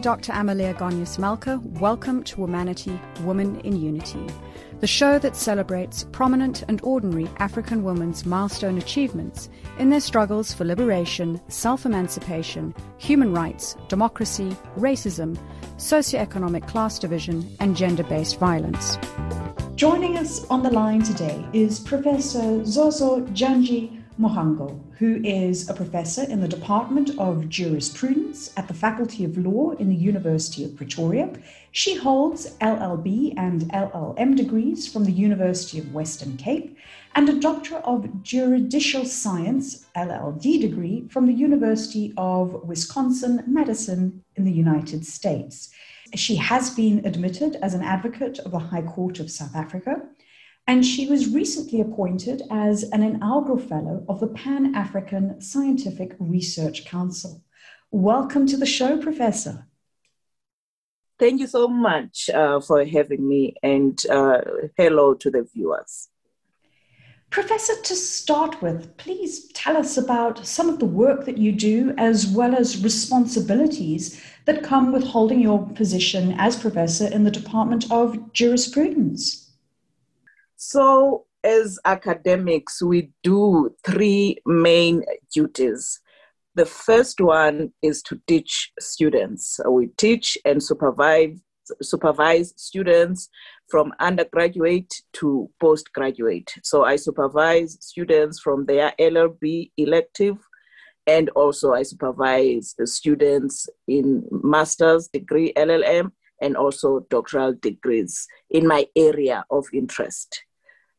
Dr. Amalia Gonyas Malka. Welcome to Womanity, Woman in Unity, the show that celebrates prominent and ordinary African women's milestone achievements in their struggles for liberation, self emancipation, human rights, democracy, racism, socioeconomic class division, and gender based violence. Joining us on the line today is Professor Zozo Dyani Mhango, who is a professor in the Department of Jurisprudence at the Faculty of Law in the University of Pretoria. She holds LLB and LLM degrees from the University of Western Cape and a Doctor of Juridical Science LLD degree from the University of Wisconsin Madison in the United States. She has been admitted as an advocate of the High Court of South Africa and she was recently appointed as an inaugural fellow of the Pan African Scientific Research Council. Welcome to the show, Professor. Thank you so much uh, for having me, and uh, hello to the viewers. Professor, to start with, please tell us about some of the work that you do as well as responsibilities that come with holding your position as professor in the Department of Jurisprudence. So, as academics, we do three main duties. The first one is to teach students. We teach and supervise supervise students from undergraduate to postgraduate. So I supervise students from their LLB elective and also I supervise students in master's degree LLM and also doctoral degrees in my area of interest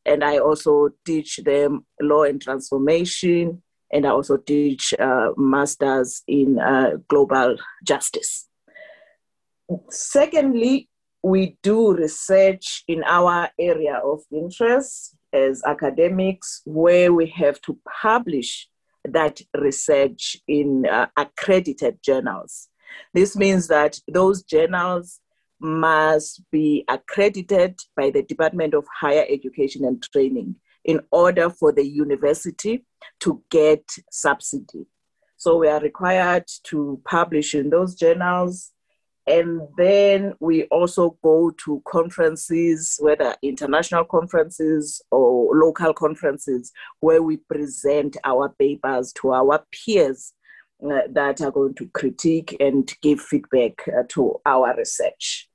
and I also teach them law and transformation, and I also teach uh, masters in uh, global justice. Secondly, we do research in our area of interest as academics, where we have to publish that research in uh, accredited journals. This means that those journals must be accredited by the Department of Higher Education and Training in order for the university to get subsidy. So we are required to publish in those journals. And then we also go to conferences, whether international conferences or local conferences, where we present our papers to our peers uh, that are going to critique and give feedback uh, to our research.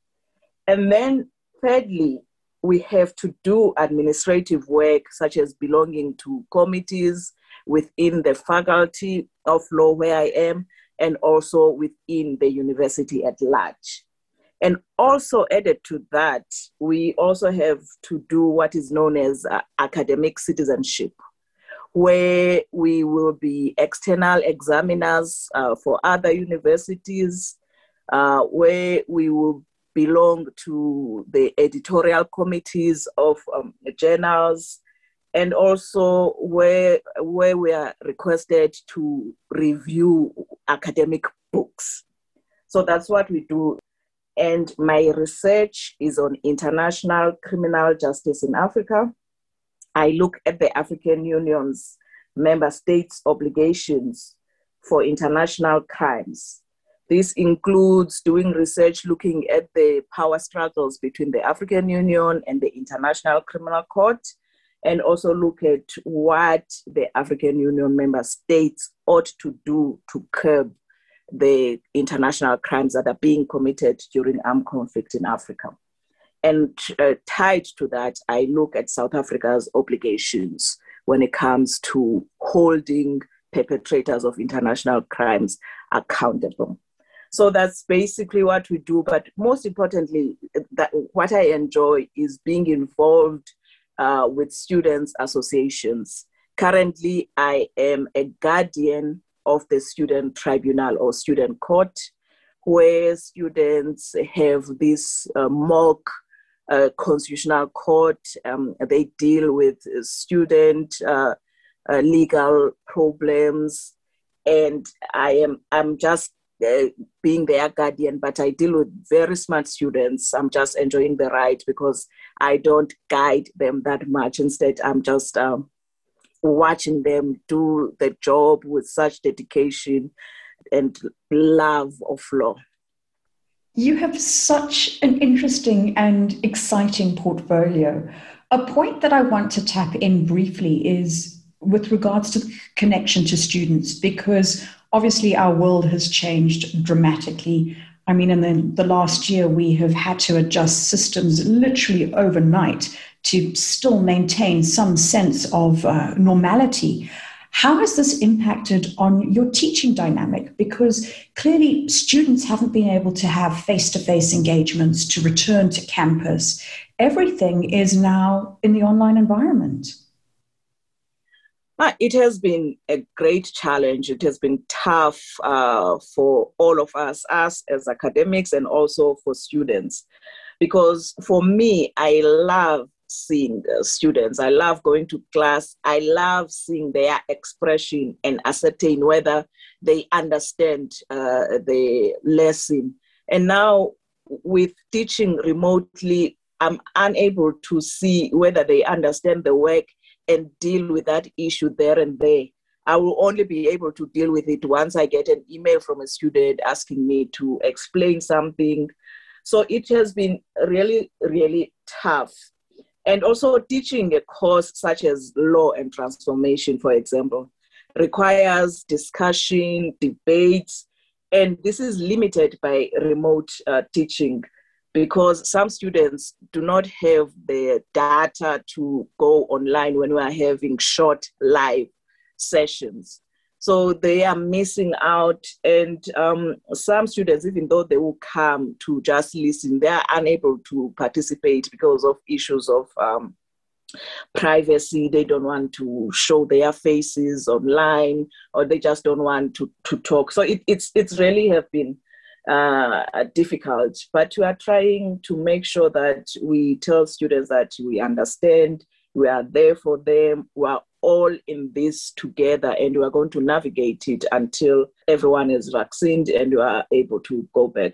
And then, thirdly, we have to do administrative work, such as belonging to committees within the faculty of law where I am, and also within the university at large. And also added to that, we also have to do what is known as uh, academic citizenship, where we will be external examiners uh, for other universities, uh, where we will belong to the editorial committees of um, journals and also where, where we are requested to review academic books. So that's what we do. And my research is on international criminal justice in Africa. I look at the African Union's member states' obligations for international crimes this includes doing research looking at the power struggles between the African Union and the International Criminal Court, and also look at what the African Union member states ought to do to curb the international crimes that are being committed during armed conflict in Africa. And uh, tied to that, I look at South Africa's obligations when it comes to holding perpetrators of international crimes accountable. So that's basically what we do. But most importantly, that what I enjoy is being involved uh, with students' associations. Currently, I am a guardian of the student tribunal or student court, where students have this uh, mock uh, constitutional court. Um, they deal with student uh, uh, legal problems, and I am I'm just being their guardian, but I deal with very smart students. I'm just enjoying the ride because I don't guide them that much. Instead, I'm just um, watching them do the job with such dedication and love of law. You have such an interesting and exciting portfolio. A point that I want to tap in briefly is with regards to connection to students, because obviously our world has changed dramatically. I mean, in the, the last year, we have had to adjust systems literally overnight to still maintain some sense of uh, normality. How has this impacted on your teaching dynamic? Because clearly, students haven't been able to have face to face engagements to return to campus. Everything is now in the online environment. Uh, it has been a great challenge. It has been tough uh, for all of us, us as academics, and also for students. Because for me, I love seeing students. I love going to class. I love seeing their expression and ascertain whether they understand uh, the lesson. And now, with teaching remotely, I'm unable to see whether they understand the work and deal with that issue there and there. I will only be able to deal with it once I get an email from a student asking me to explain something. So it has been really, really tough. And also, teaching a course such as law and transformation, for example, requires discussion, debates, and this is limited by remote uh, teaching because some students do not have the data to go online when we are having short live sessions. So they are missing out, and um, some students, even though they will come to just listen, they are unable to participate because of issues of um, privacy. They don't want to show their faces online, or they just don't want to, to talk. So it, it's it's really have been uh, difficult. But we are trying to make sure that we tell students that we understand, we are there for them, we are all in this together, and we are going to navigate it until everyone is vaccinated and we are able to go back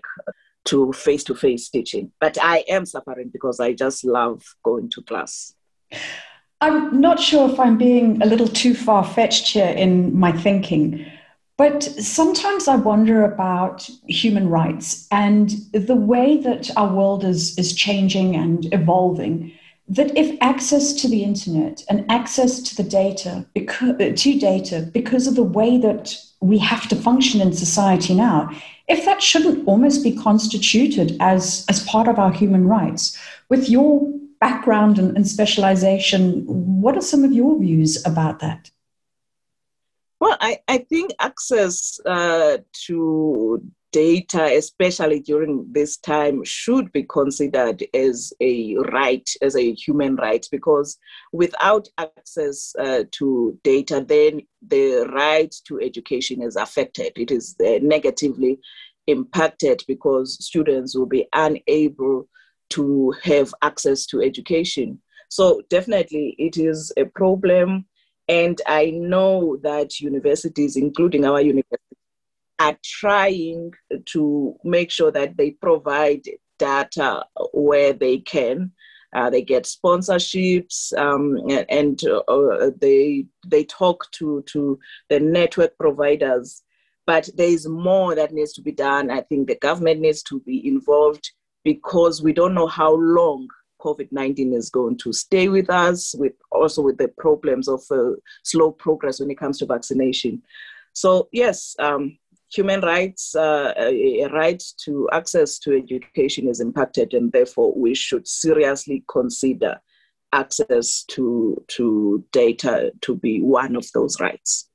to face to face teaching. But I am suffering because I just love going to class. I'm not sure if I'm being a little too far fetched here in my thinking. But sometimes I wonder about human rights and the way that our world is, is changing and evolving. That if access to the internet and access to the data, because, to data, because of the way that we have to function in society now, if that shouldn't almost be constituted as, as part of our human rights, with your background and, and specialization, what are some of your views about that? Well, I, I think access uh, to data, especially during this time, should be considered as a right, as a human right, because without access uh, to data, then the right to education is affected. It is uh, negatively impacted because students will be unable to have access to education. So, definitely, it is a problem and I know that universities, including our university, are trying to make sure that they provide data where they can. Uh, they get sponsorships um, and, uh, they they talk to to the network providers. But there is more that needs to be done. I think the government needs to be involved because we don't know how long COVID-19 is going to stay with us, with also with the problems of uh, slow progress when it comes to vaccination. So yes, um, human rights, uh, a right to access to education is impacted, and therefore we should seriously consider access to to data to be one of those rights.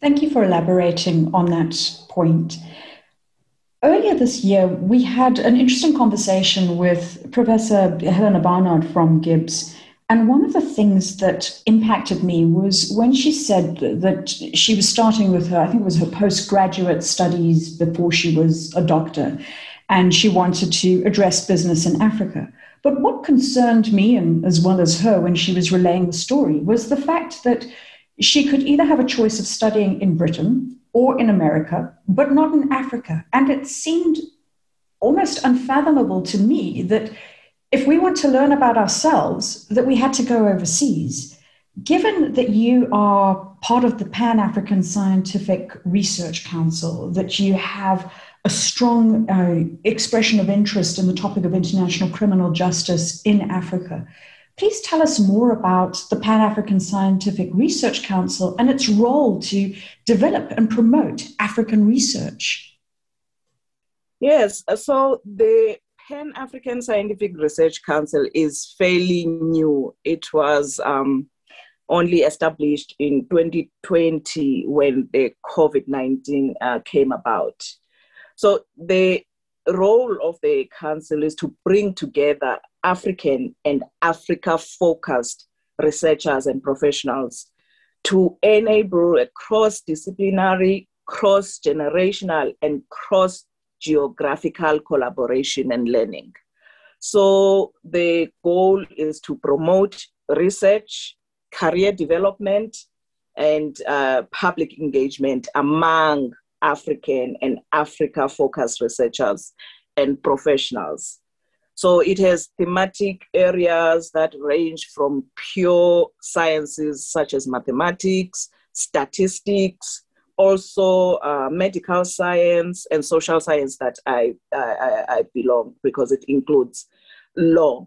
Thank you for elaborating on that point. Earlier this year, we had an interesting conversation with Professor Helena Barnard from GIBS. And one of the things that impacted me was when she said that she was starting with her, I think it was her postgraduate studies before she was a doctor, and she wanted to address business in Africa. But what concerned me, and as well as her, when she was relaying the story, was the fact that she could either have a choice of studying in Britain or in America, but not in Africa. And it seemed almost unfathomable to me that if we want to learn about ourselves, that we had to go overseas. Given that you are part of the Pan African Scientific Research Council, that you have a strong uh, expression of interest in the topic of international criminal justice in Africa. Please tell us more about the Pan African Scientific Research Council and its role to develop and promote African research. Yes, so the Pan African Scientific Research Council is fairly new. It was um, only established in 2020 when the COVID 19 uh, came about. So, the role of the council is to bring together African and Africa focused researchers and professionals to enable a cross disciplinary, cross generational, and cross geographical collaboration and learning. So the goal is to promote research, career development, and uh, public engagement among African and Africa focused researchers and professionals. So it has thematic areas that range from pure sciences such as mathematics, statistics, also uh, medical science and social science that I, I, I belong because it includes law.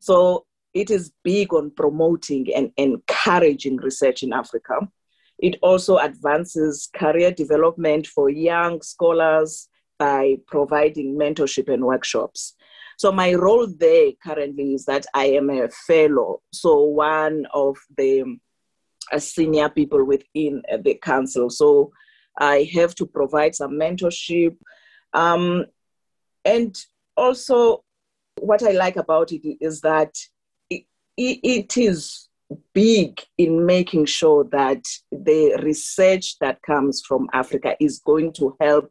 So it is big on promoting and encouraging research in Africa. It also advances career development for young scholars by providing mentorship and workshops. So my role there currently is that I am a fellow, so one of the senior people within uh, the council. So I have to provide some mentorship. Um, and also, what I like about it is that it, it is big in making sure that the research that comes from Africa is going to help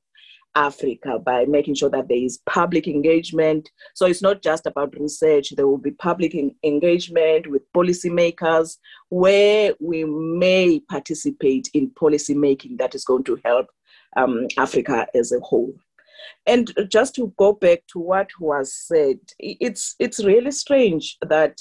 Africa by making sure that there is public engagement. So it's not just about research, there will be public engagement with policymakers where we may participate in policymaking that is going to help um, Africa as a whole. And just to go back to what was said, it's, it's really strange that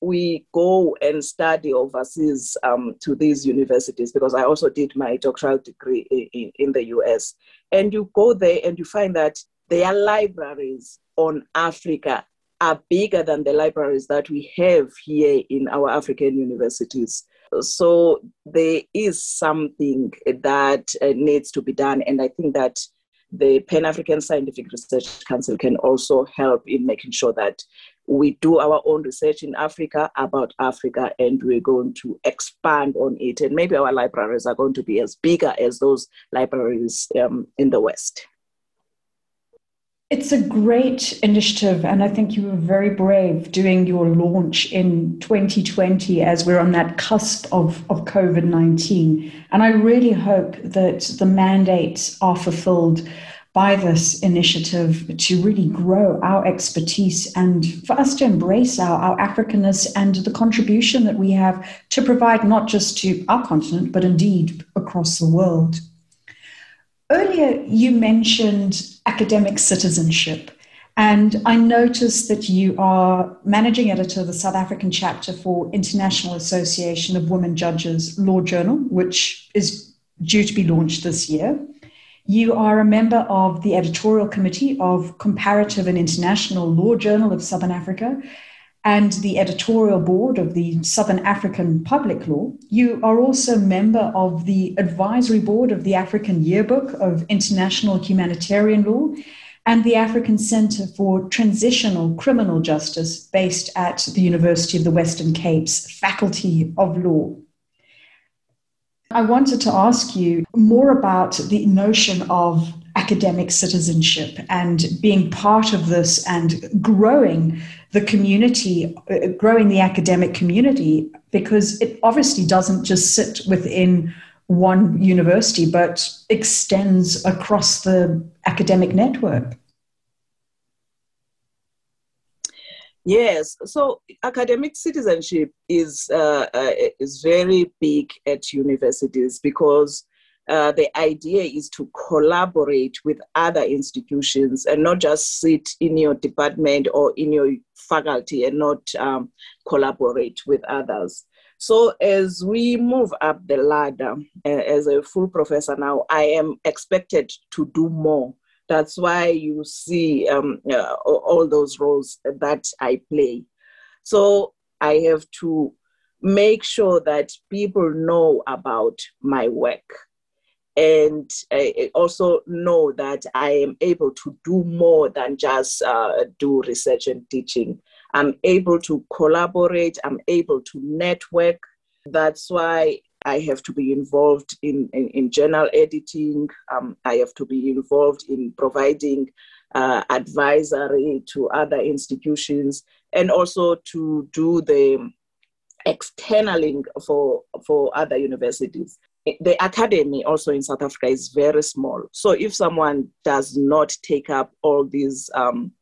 we go and study overseas um, to these universities because I also did my doctoral degree in, in the US. And you go there and you find that their libraries on Africa are bigger than the libraries that we have here in our African universities. So there is something that uh, needs to be done. And I think that the Pan African Scientific Research Council can also help in making sure that we do our own research in Africa about Africa and we're going to expand on it. And maybe our libraries are going to be as bigger as those libraries um, in the West. It's a great initiative, and I think you were very brave doing your launch in 2020 as we're on that cusp of, of COVID 19. And I really hope that the mandates are fulfilled by this initiative to really grow our expertise and for us to embrace our, our Africanness and the contribution that we have to provide not just to our continent, but indeed across the world. Earlier, you mentioned academic citizenship. And I noticed that you are managing editor of the South African chapter for International Association of Women Judges Law Journal, which is due to be launched this year. You are a member of the editorial committee of Comparative and International Law Journal of Southern Africa and the editorial board of the Southern African Public Law. You are also member of the advisory board of the African Yearbook of International Humanitarian Law and the African Center for Transitional Criminal Justice, based at the University of the Western Cape's Faculty of Law. I wanted to ask you more about the notion of academic citizenship and being part of this and growing the community, uh, growing the academic community, because it obviously doesn't just sit within one university, but extends across the academic network. Yes, so academic citizenship is uh, uh, is very big at universities because uh, the idea is to collaborate with other institutions and not just sit in your department or in your faculty and not um, collaborate with others. So as we move up the ladder uh, as a full professor now, I am expected to do more That's why you see um, uh, all those roles that I play. So I have to make sure that people know about my work and I also know that I am able to do more than just uh, do research and teaching. I'm able to collaborate, I'm able to network. That's why I have to be involved in, in, in journal editing, um, I have to be involved in providing uh, advisory to other institutions, and also to do the externaling for, for other universities. The academy also in South Africa is very small. So if someone does not take up all these um,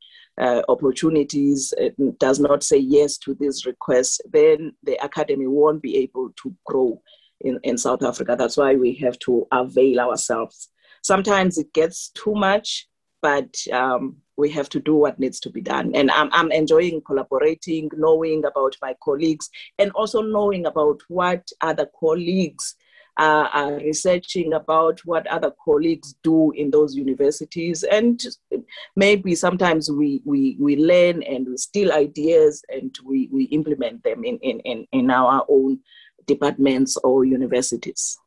uh, opportunities, does not say yes to these requests, then the academy won't be able to grow in, in South Africa. That's why we have to avail ourselves. Sometimes it gets too much, but um, we have to do what needs to be done. And I'm, I'm enjoying collaborating, knowing about my colleagues, and also knowing about what other colleagues uh, are researching about what other colleagues do in those universities. And maybe sometimes we, we, we learn and we steal ideas and we, we implement them in, in, in, in our own departments or universities.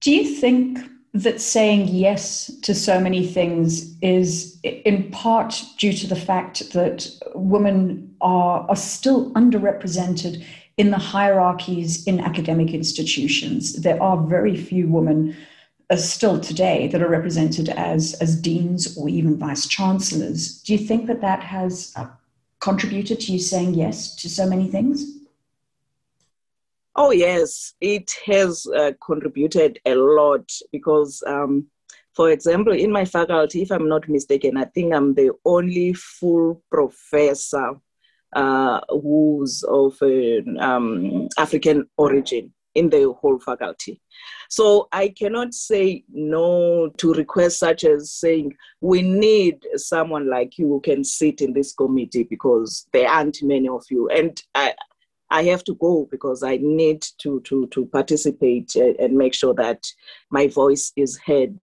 Do you think that saying yes to so many things is in part due to the fact that women are, are still underrepresented in the hierarchies in academic institutions. There are very few women uh, still today that are represented as, as deans or even vice chancellors. Do you think that that has uh, contributed to you saying yes to so many things? Oh, yes, it has uh, contributed a lot because, um, for example, in my faculty, if I'm not mistaken, I think I'm the only full professor uh, who's of um, African origin in the whole faculty. So I cannot say no to requests such as saying, we need someone like you who can sit in this committee because there aren't many of you. And I, I have to go because I need to, to, to participate and make sure that my voice is heard.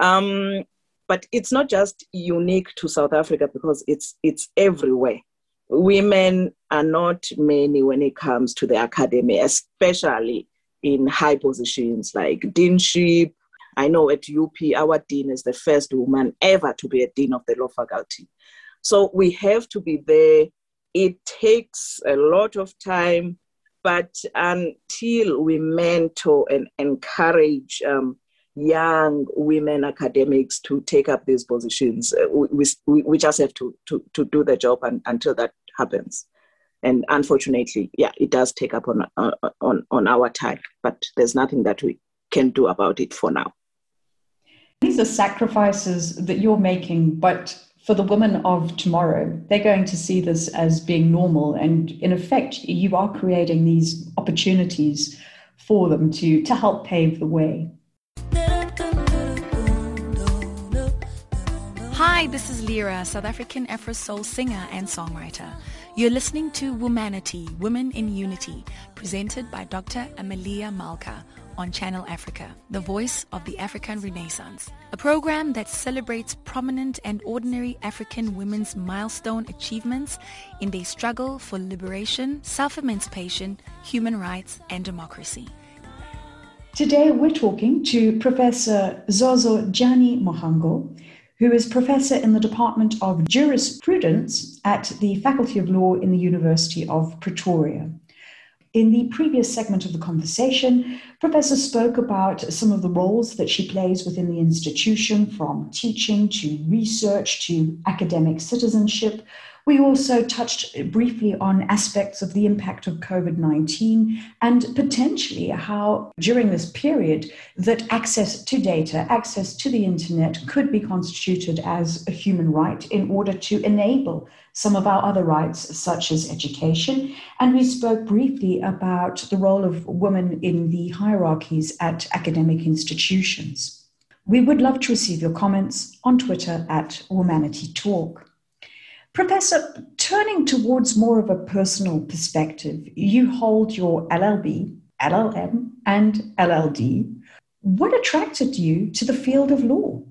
Um, but it's not just unique to South Africa because it's, it's everywhere women are not many when it comes to the academy, especially in high positions like deanship. I know at UP, our dean is the first woman ever to be a dean of the law faculty. So we have to be there. It takes a lot of time, but until we mentor and encourage um, young women academics to take up these positions. Uh, we, we, we, just have to, to, to do the job and, until that happens. And unfortunately, yeah, it does take up on, uh, on, on our time, but there's nothing that we can do about it for now. These are sacrifices that you're making, but for the women of tomorrow, they're going to see this as being normal. And in effect, you are creating these opportunities for them to, to help pave the way. Hi, this is Lyra, South African Afro Soul singer and songwriter. You're listening to Womanity, Women in Unity, presented by Dr. Amelia Malka on Channel Africa, the voice of the African Renaissance, a program that celebrates prominent and ordinary African women's milestone achievements in their struggle for liberation, self-emancipation, human rights, and democracy. Today we're talking to Professor Zozo Dyani Mhango who is professor in the Department of Jurisprudence at the Faculty of Law in the University of Pretoria. In the previous segment of the conversation, Professor spoke about some of the roles that she plays within the institution, from teaching to research to academic citizenship, we also touched briefly on aspects of the impact of COVID 19 and potentially how, during this period, that access to data, access to the internet could be constituted as a human right in order to enable some of our other rights, such as education. And we spoke briefly about the role of women in the hierarchies at academic institutions. We would love to receive your comments on Twitter at Womanity Talk. Professor, turning towards more of a personal perspective, you hold your LLB, LLM, and LLD. What attracted you to the field of law?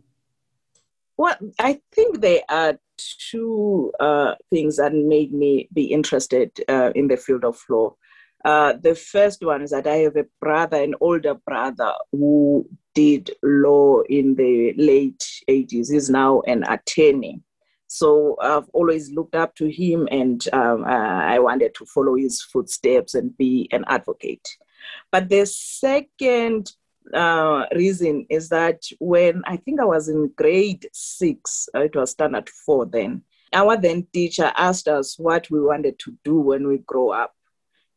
Well, I think there are two uh, things that made me be interested uh, in the field of law. Uh, the first one is that I have a brother, an older brother, who did law in the late 80s. He's now an attorney. So I've always looked up to him and um, uh, I wanted to follow his footsteps and be an advocate. But the second uh, reason is that when I think I was in grade six, uh, it was standard four then, our then teacher asked us what we wanted to do when we grow up.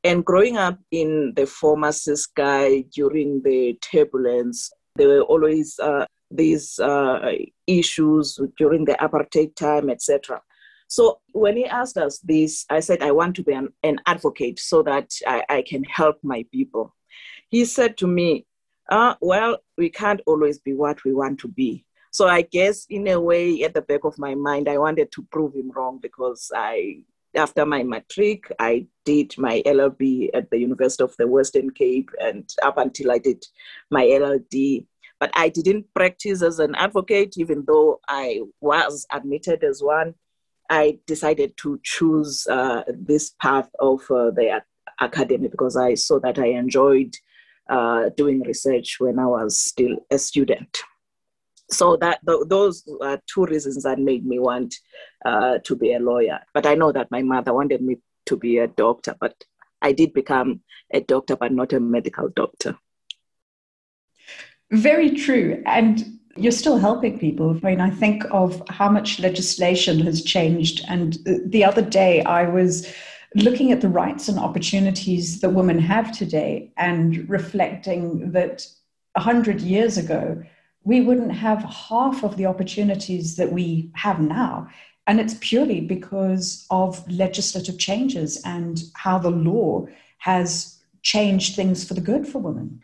And growing up in the former Ciskei during the turbulence, there were always uh, these uh, issues during the apartheid time, etc. So when he asked us this, I said, I want to be an, an advocate so that I, I, can help my people. He said to me, uh, Well, we can't always be what we want to be. So I guess, in a way, at the back of my mind, I wanted to prove him wrong because I, after my matric, I did my LLB at the University of the Western Cape, and up until I did my LLD, but I didn't practice as an advocate, even though I was admitted as one. I decided to choose uh, this path of uh, the academy because I saw that I enjoyed uh, doing research when I was still a student. So that th- those are two reasons that made me want uh, to be a lawyer. But I know that my mother wanted me to be a doctor, but I did become a doctor, but not a medical doctor. Very true. And you're still helping people. I mean, I think of how much legislation has changed. And the other day, I was looking at the rights and opportunities that women have today and reflecting that 100 years ago, we wouldn't have half of the opportunities that we have now. And it's purely because of legislative changes and how the law has changed things for the good for women.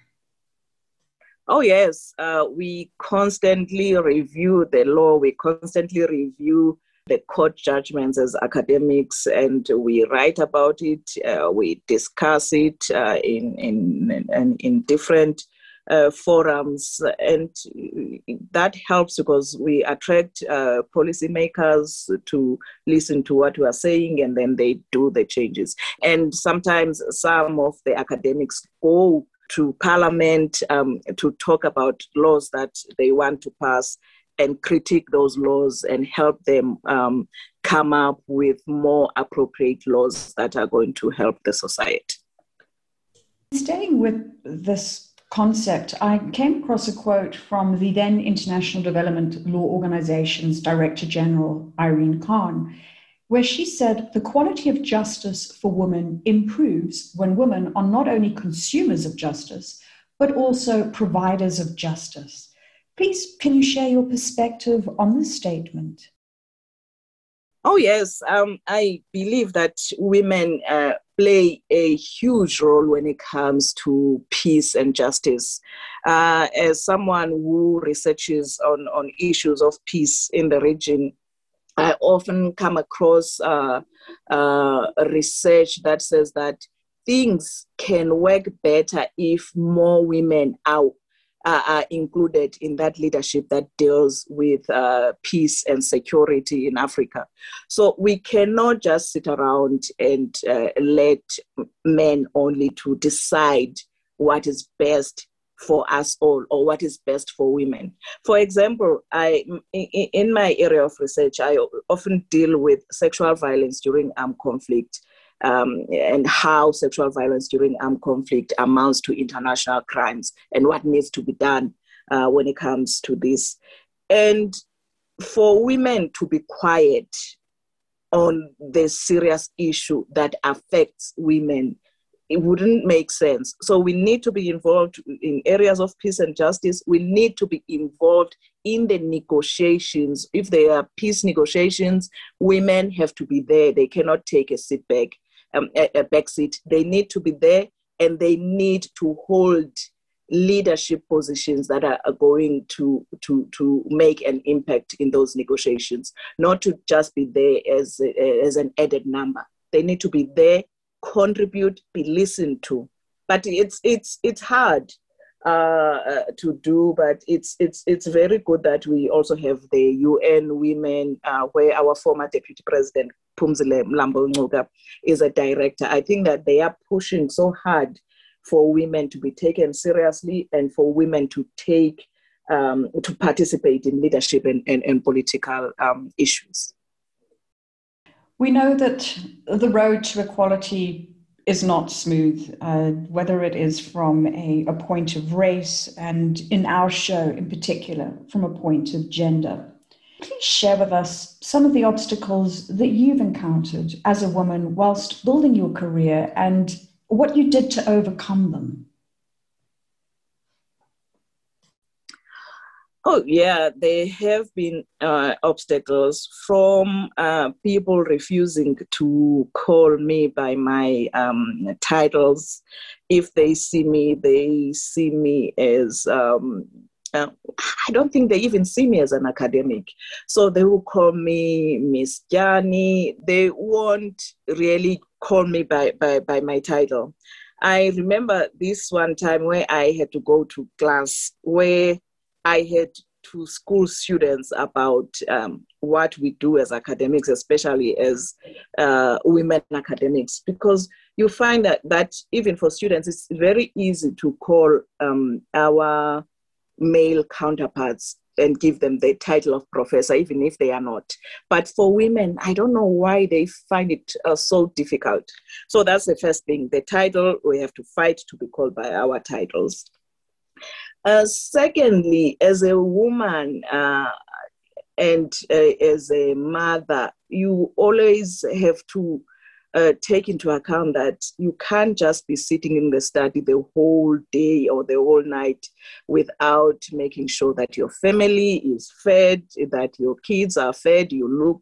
Oh, yes. Uh, we constantly review the law, we constantly review the court judgments as academics, and we write about it, uh, we discuss it uh, in, in, in, in different uh, forums, and that helps because we attract uh, policymakers to listen to what we are saying, and then they do the changes. And sometimes some of the academics go to Parliament um, to talk about laws that they want to pass and critique those laws and help them um, come up with more appropriate laws that are going to help the society. Staying with this concept, I came across a quote from the then International Development Law Organization's Director General, Irene Khan where she said the quality of justice for women improves when women are not only consumers of justice, but also providers of justice. Please, can you share your perspective on this statement? Oh, yes. Um, I believe that women uh, play a huge role when it comes to peace and justice. Uh, as someone who researches on, on issues of peace in the region, I often come across uh, uh, research that says that things can work better if more women are, are included in that leadership that deals with uh, peace and security in Africa. So we cannot just sit around and uh, let men only to decide what is best for us all or what is best for women. For example, I in my area of research, I often deal with sexual violence during armed conflict. Um, and how sexual violence during armed conflict amounts to international crimes and what needs to be done uh, when it comes to this. And for women to be quiet on the serious issue that affects women it wouldn't make sense. So we need to be involved in areas of peace and justice. We need to be involved in the negotiations. If there are peace negotiations, women have to be there. They cannot take a seat back, um, a, a back seat. They need to be there and they need to hold leadership positions that are, going to, to, to make an impact in those negotiations, not to just be there as, as an added number. They need to be there contribute, be listened to. But it's it's it's hard uh, uh, to do, but it's it's it's very good that we also have the UN Women, uh, where our former Deputy President Phumzile Mlambo is a director. I think that they are pushing so hard for women to be taken seriously and for women to take um, to participate in leadership and, and, and political um, issues. We know that the road to equality is not smooth, uh, whether it is from a, a point of race and in our show in particular, from a point of gender. Please share with us some of the obstacles that you've encountered as a woman whilst building your career and what you did to overcome them. Oh, yeah, there have been uh, obstacles from uh, people refusing to call me by my um, titles. If they see me, they see me as, um, uh, I don't think they even see me as an academic. So they will call me Miss Dyani. They won't really call me by, by, by my title. I remember this one time where I had to go to class where I had to school students about um, what we do as academics, especially as uh, women academics, because you find that, that even for students, it's very easy to call um, our male counterparts and give them the title of professor, even if they are not. But for women, I don't know why they find it uh, so difficult. So that's the first thing. The title, we have to fight to be called by our titles. Uh, secondly, as a woman uh, and uh, as a mother, you always have to uh, take into account that you can't just be sitting in the study the whole day or the whole night without making sure that your family is fed, that your kids are fed, you look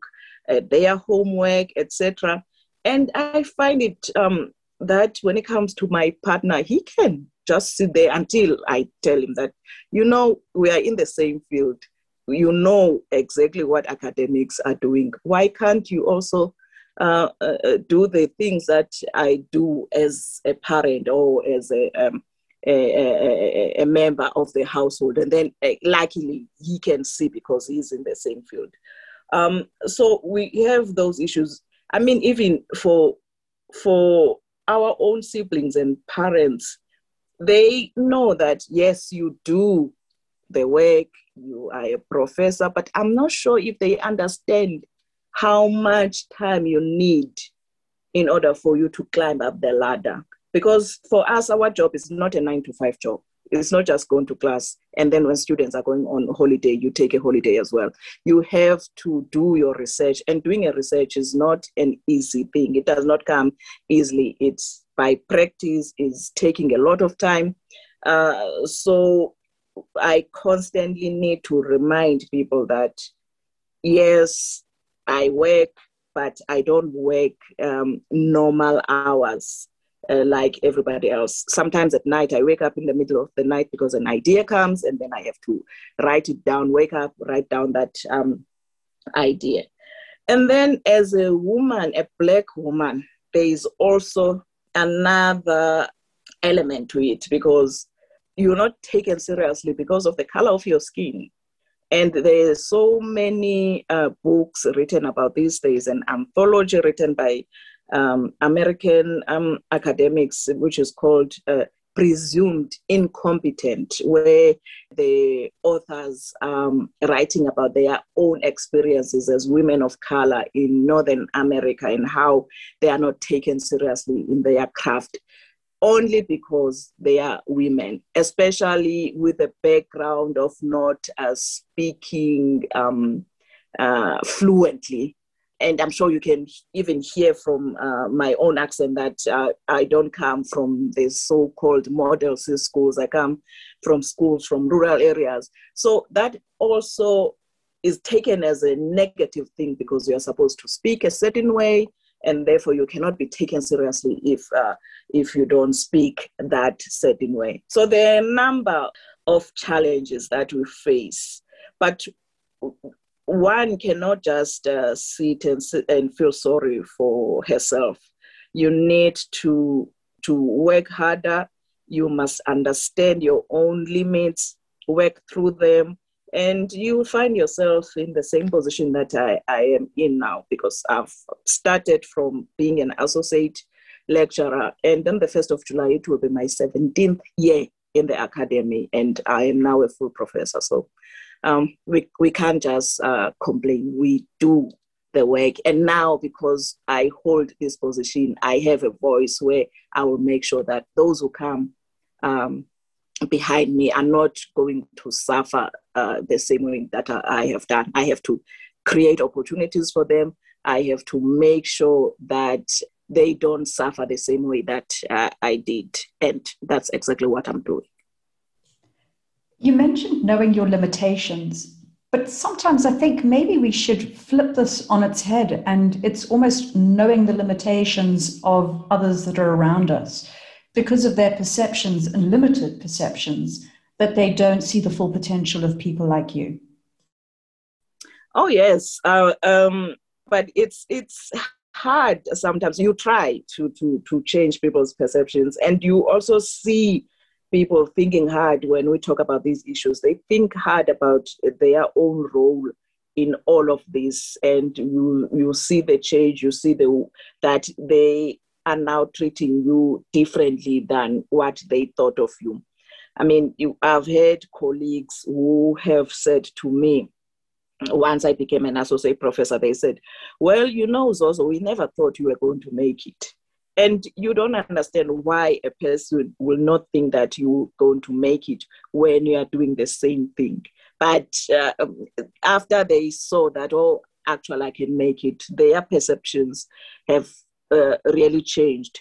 at their homework, etc. And I find it um, that when it comes to my partner, he can just sit there until I tell him that, you know, we are in the same field. You know exactly what academics are doing. Why can't you also uh, uh, do the things that I do as a parent or as a, um, a, a, a, member of the household? And then, uh, luckily, he can see because he's in the same field. Um, so we have those issues. I mean, even for for our own siblings and parents, they know that yes, you do the work, you are a professor, but I'm not sure if they understand how much time you need in order for you to climb up the ladder. Because for us, our job is not a nine to five job. It's not just going to class and then when students are going on holiday, you take a holiday as well. You have to do your research, and doing a research is not an easy thing. It does not come easily. It's by practice is taking a lot of time. Uh, so I constantly need to remind people that yes, I work, but I don't work um, normal hours. Uh, like everybody else. Sometimes at night, I wake up in the middle of the night because an idea comes, and then I have to write it down, wake up, write down that um, idea. And then, as a woman, a Black woman, there is also another element to it because you're not taken seriously because of the color of your skin. And there's so many uh, books written about these days, an anthology written by um, American um, academics, which is called uh, Presumed Incompetent, where the authors um, writing about their own experiences as women of color in Northern America and how they are not taken seriously in their craft only because they are women, especially with a background of not uh, speaking um, uh, fluently and I'm sure you can even hear from uh, my own accent that uh, I don't come from the so-called model schools. I come from schools from rural areas. So that also is taken as a negative thing because you are supposed to speak a certain way, and therefore you cannot be taken seriously if uh, if you don't speak that certain way. So there are a number of challenges that we face, but one cannot just uh, sit and and feel sorry for herself. You need to to work harder You must understand your own limits, work through them, and you find yourself in the same position that I, I am in now because I've started from being an associate lecturer, and then the 1st of July, it will be my 17th year in the academy, and I am now a full professor. So um, we, we can't just uh, complain. We do the work. And now, because I hold this position, I have a voice where I will make sure that those who come um, behind me are not going to suffer uh, the same way that I have done. I have to create opportunities for them. I have to make sure that they don't suffer the same way that uh, I did. And that's exactly what I'm doing. You mentioned knowing your limitations, but sometimes I think maybe we should flip this on its head and it's almost knowing the limitations of others that are around us because of their perceptions and limited perceptions that they don't see the full potential of people like you. Oh yes, uh, um, but it's it's hard sometimes. You try to to to change people's perceptions, and you also see people thinking hard when we talk about these issues. They think hard about their own role in all of this, and you you see the change. You see the that they are now treating you differently than what they thought of you. I mean, you, I've had colleagues who have said to me, once I became an associate professor, they said, Well, you know, Zozo, we never thought you were going to make it. And you don't understand why a person will not think that you're going to make it when you are doing the same thing. But uh, after they saw that, oh, actually, I can make it, their perceptions have uh, really changed.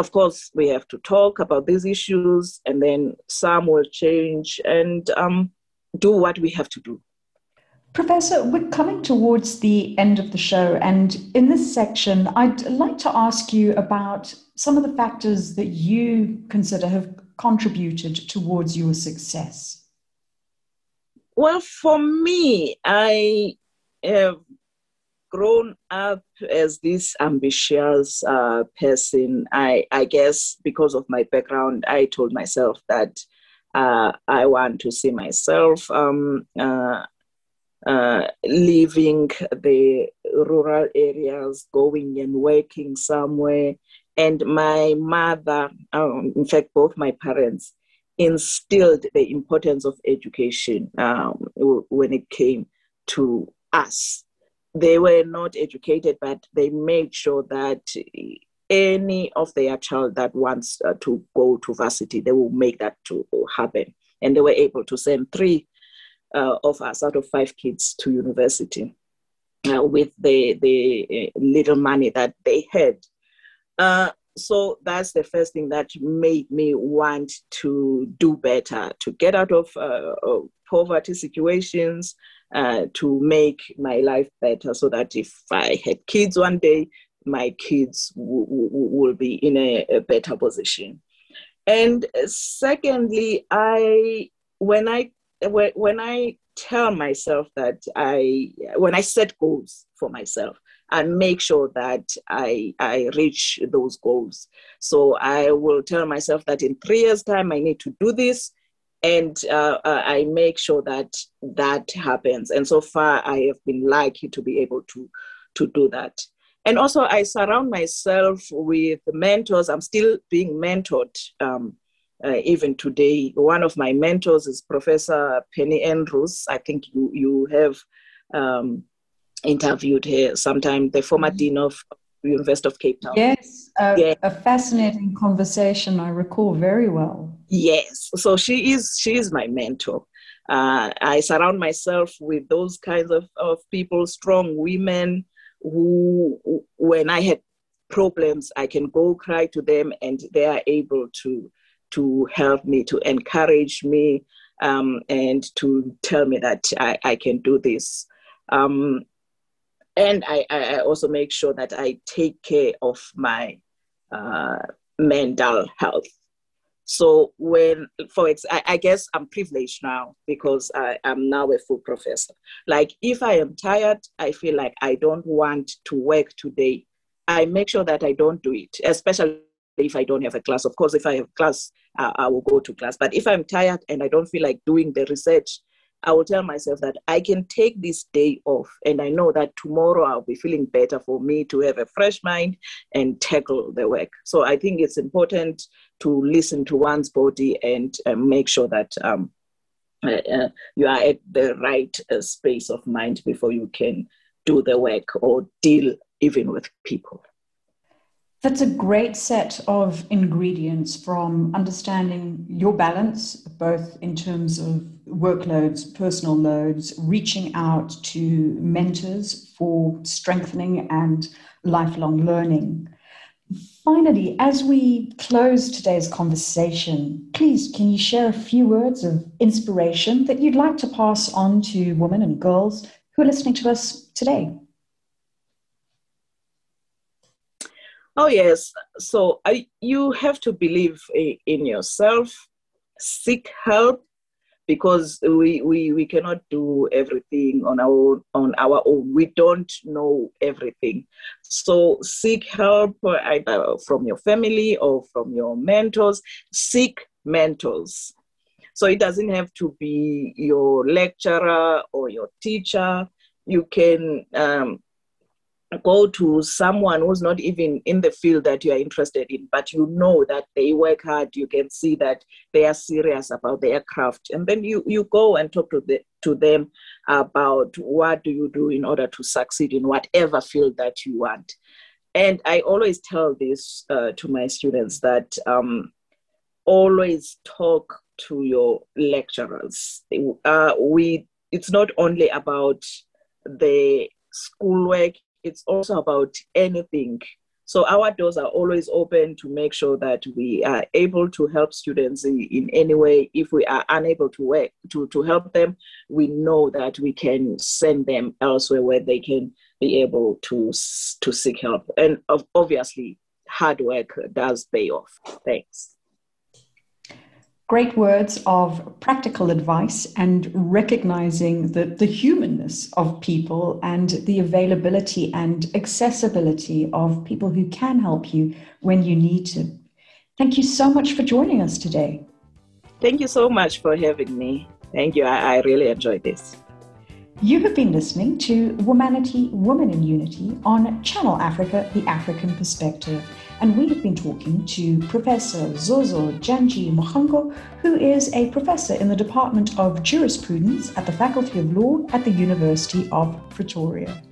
Of course, we have to talk about these issues, and then some will change and um, do what we have to do. Professor, we're coming towards the end of the show, and in this section, I'd like to ask you about some of the factors that you consider have contributed towards your success. Well, for me, I have grown up as this ambitious uh, person. I, I guess because of my background, I told myself that uh, I want to see myself um, uh, uh, leaving the rural areas, going and working somewhere. And my mother, um, in fact, both my parents, instilled the importance of education um, when it came to us. They were not educated, but they made sure that any of their child that wants uh, to go to varsity, they will make that to happen. And they were able to send three uh, of us out of five kids to university uh, with the, the uh, little money that they had. Uh, so that's the first thing that made me want to do better, to get out of, uh, of poverty situations, uh, to make my life better so that if I had kids one day, my kids w- w- will be in a, a better position. And secondly, I when I when I tell myself that I, when I set goals for myself, I make sure that I, I reach those goals. So I will tell myself that in three years' time, I need to do this. And uh, uh, I make sure that that happens. And so far, I have been lucky to be able to, to do that. And also, I surround myself with mentors. I'm still being mentored um, uh, even today. One of my mentors is Professor Penny Andrews. I think you, you have um, interviewed her sometime, the former mm-hmm. dean of University of Cape Town. Yes, uh, yeah. a fascinating conversation I recall very well. Yes, so she is she is my mentor. Uh, I surround myself with those kinds of, of people, strong women who, when I had problems, I can go cry to them and they are able to to help me, to encourage me, um, and to tell me that I, I can do this. Um, and I, I, also make sure that I take care of my uh, mental health. So when, for ex- I, I, guess I'm privileged now because I am now a full professor. Like if I am tired, I feel like I don't want to work today. I make sure that I don't do it, especially if I don't have a class. Of course, if I have class, uh, I will go to class. But if I'm tired and I don't feel like doing the research, I will tell myself that I can take this day off and I know that tomorrow I'll be feeling better for me to have a fresh mind and tackle the work. So I think it's important to listen to one's body and uh, make sure that um, uh, uh, you are at the right uh, space of mind before you can do the work or deal even with people. That's a great set of ingredients from understanding your balance, both in terms of workloads, personal loads, reaching out to mentors for strengthening and lifelong learning. Finally, as we close today's conversation, please can you share a few words of inspiration that you'd like to pass on to women and girls who are listening to us today? Oh, yes. So I, you have to believe eh, in yourself, seek help, because we, we, we cannot do everything on our, on our own. We don't know everything. So seek help either from your family or from your mentors. Seek mentors. So it doesn't have to be your lecturer or your teacher. You can um, go to someone who's not even in the field that you are interested in, but you know that they work hard, you can see that they are serious about their craft. And then you, you go and talk to, the, to them about what do you do in order to succeed in whatever field that you want. And I always tell this uh, to my students that um, always talk to your lecturers. Uh, we, it's not only about the schoolwork it's also about anything. So our doors are always open to make sure that we are able to help students in, in any way. If we are unable to work to, to help them, we know that we can send them elsewhere where they can be able to to seek help. And obviously, hard work does pay off. Thanks great words of practical advice and recognizing the, the humanness of people and the availability and accessibility of people who can help you when you need to. Thank you so much for joining us today. Thank you so much for having me. Thank you. I, I really enjoyed this. You have been listening to Womanity, Women in Unity on Channel Africa, the African Perspective and we have been talking to Professor Zozo Dyani Mhango, who is a professor in the Department of Jurisprudence at the Faculty of Law at the University of Pretoria.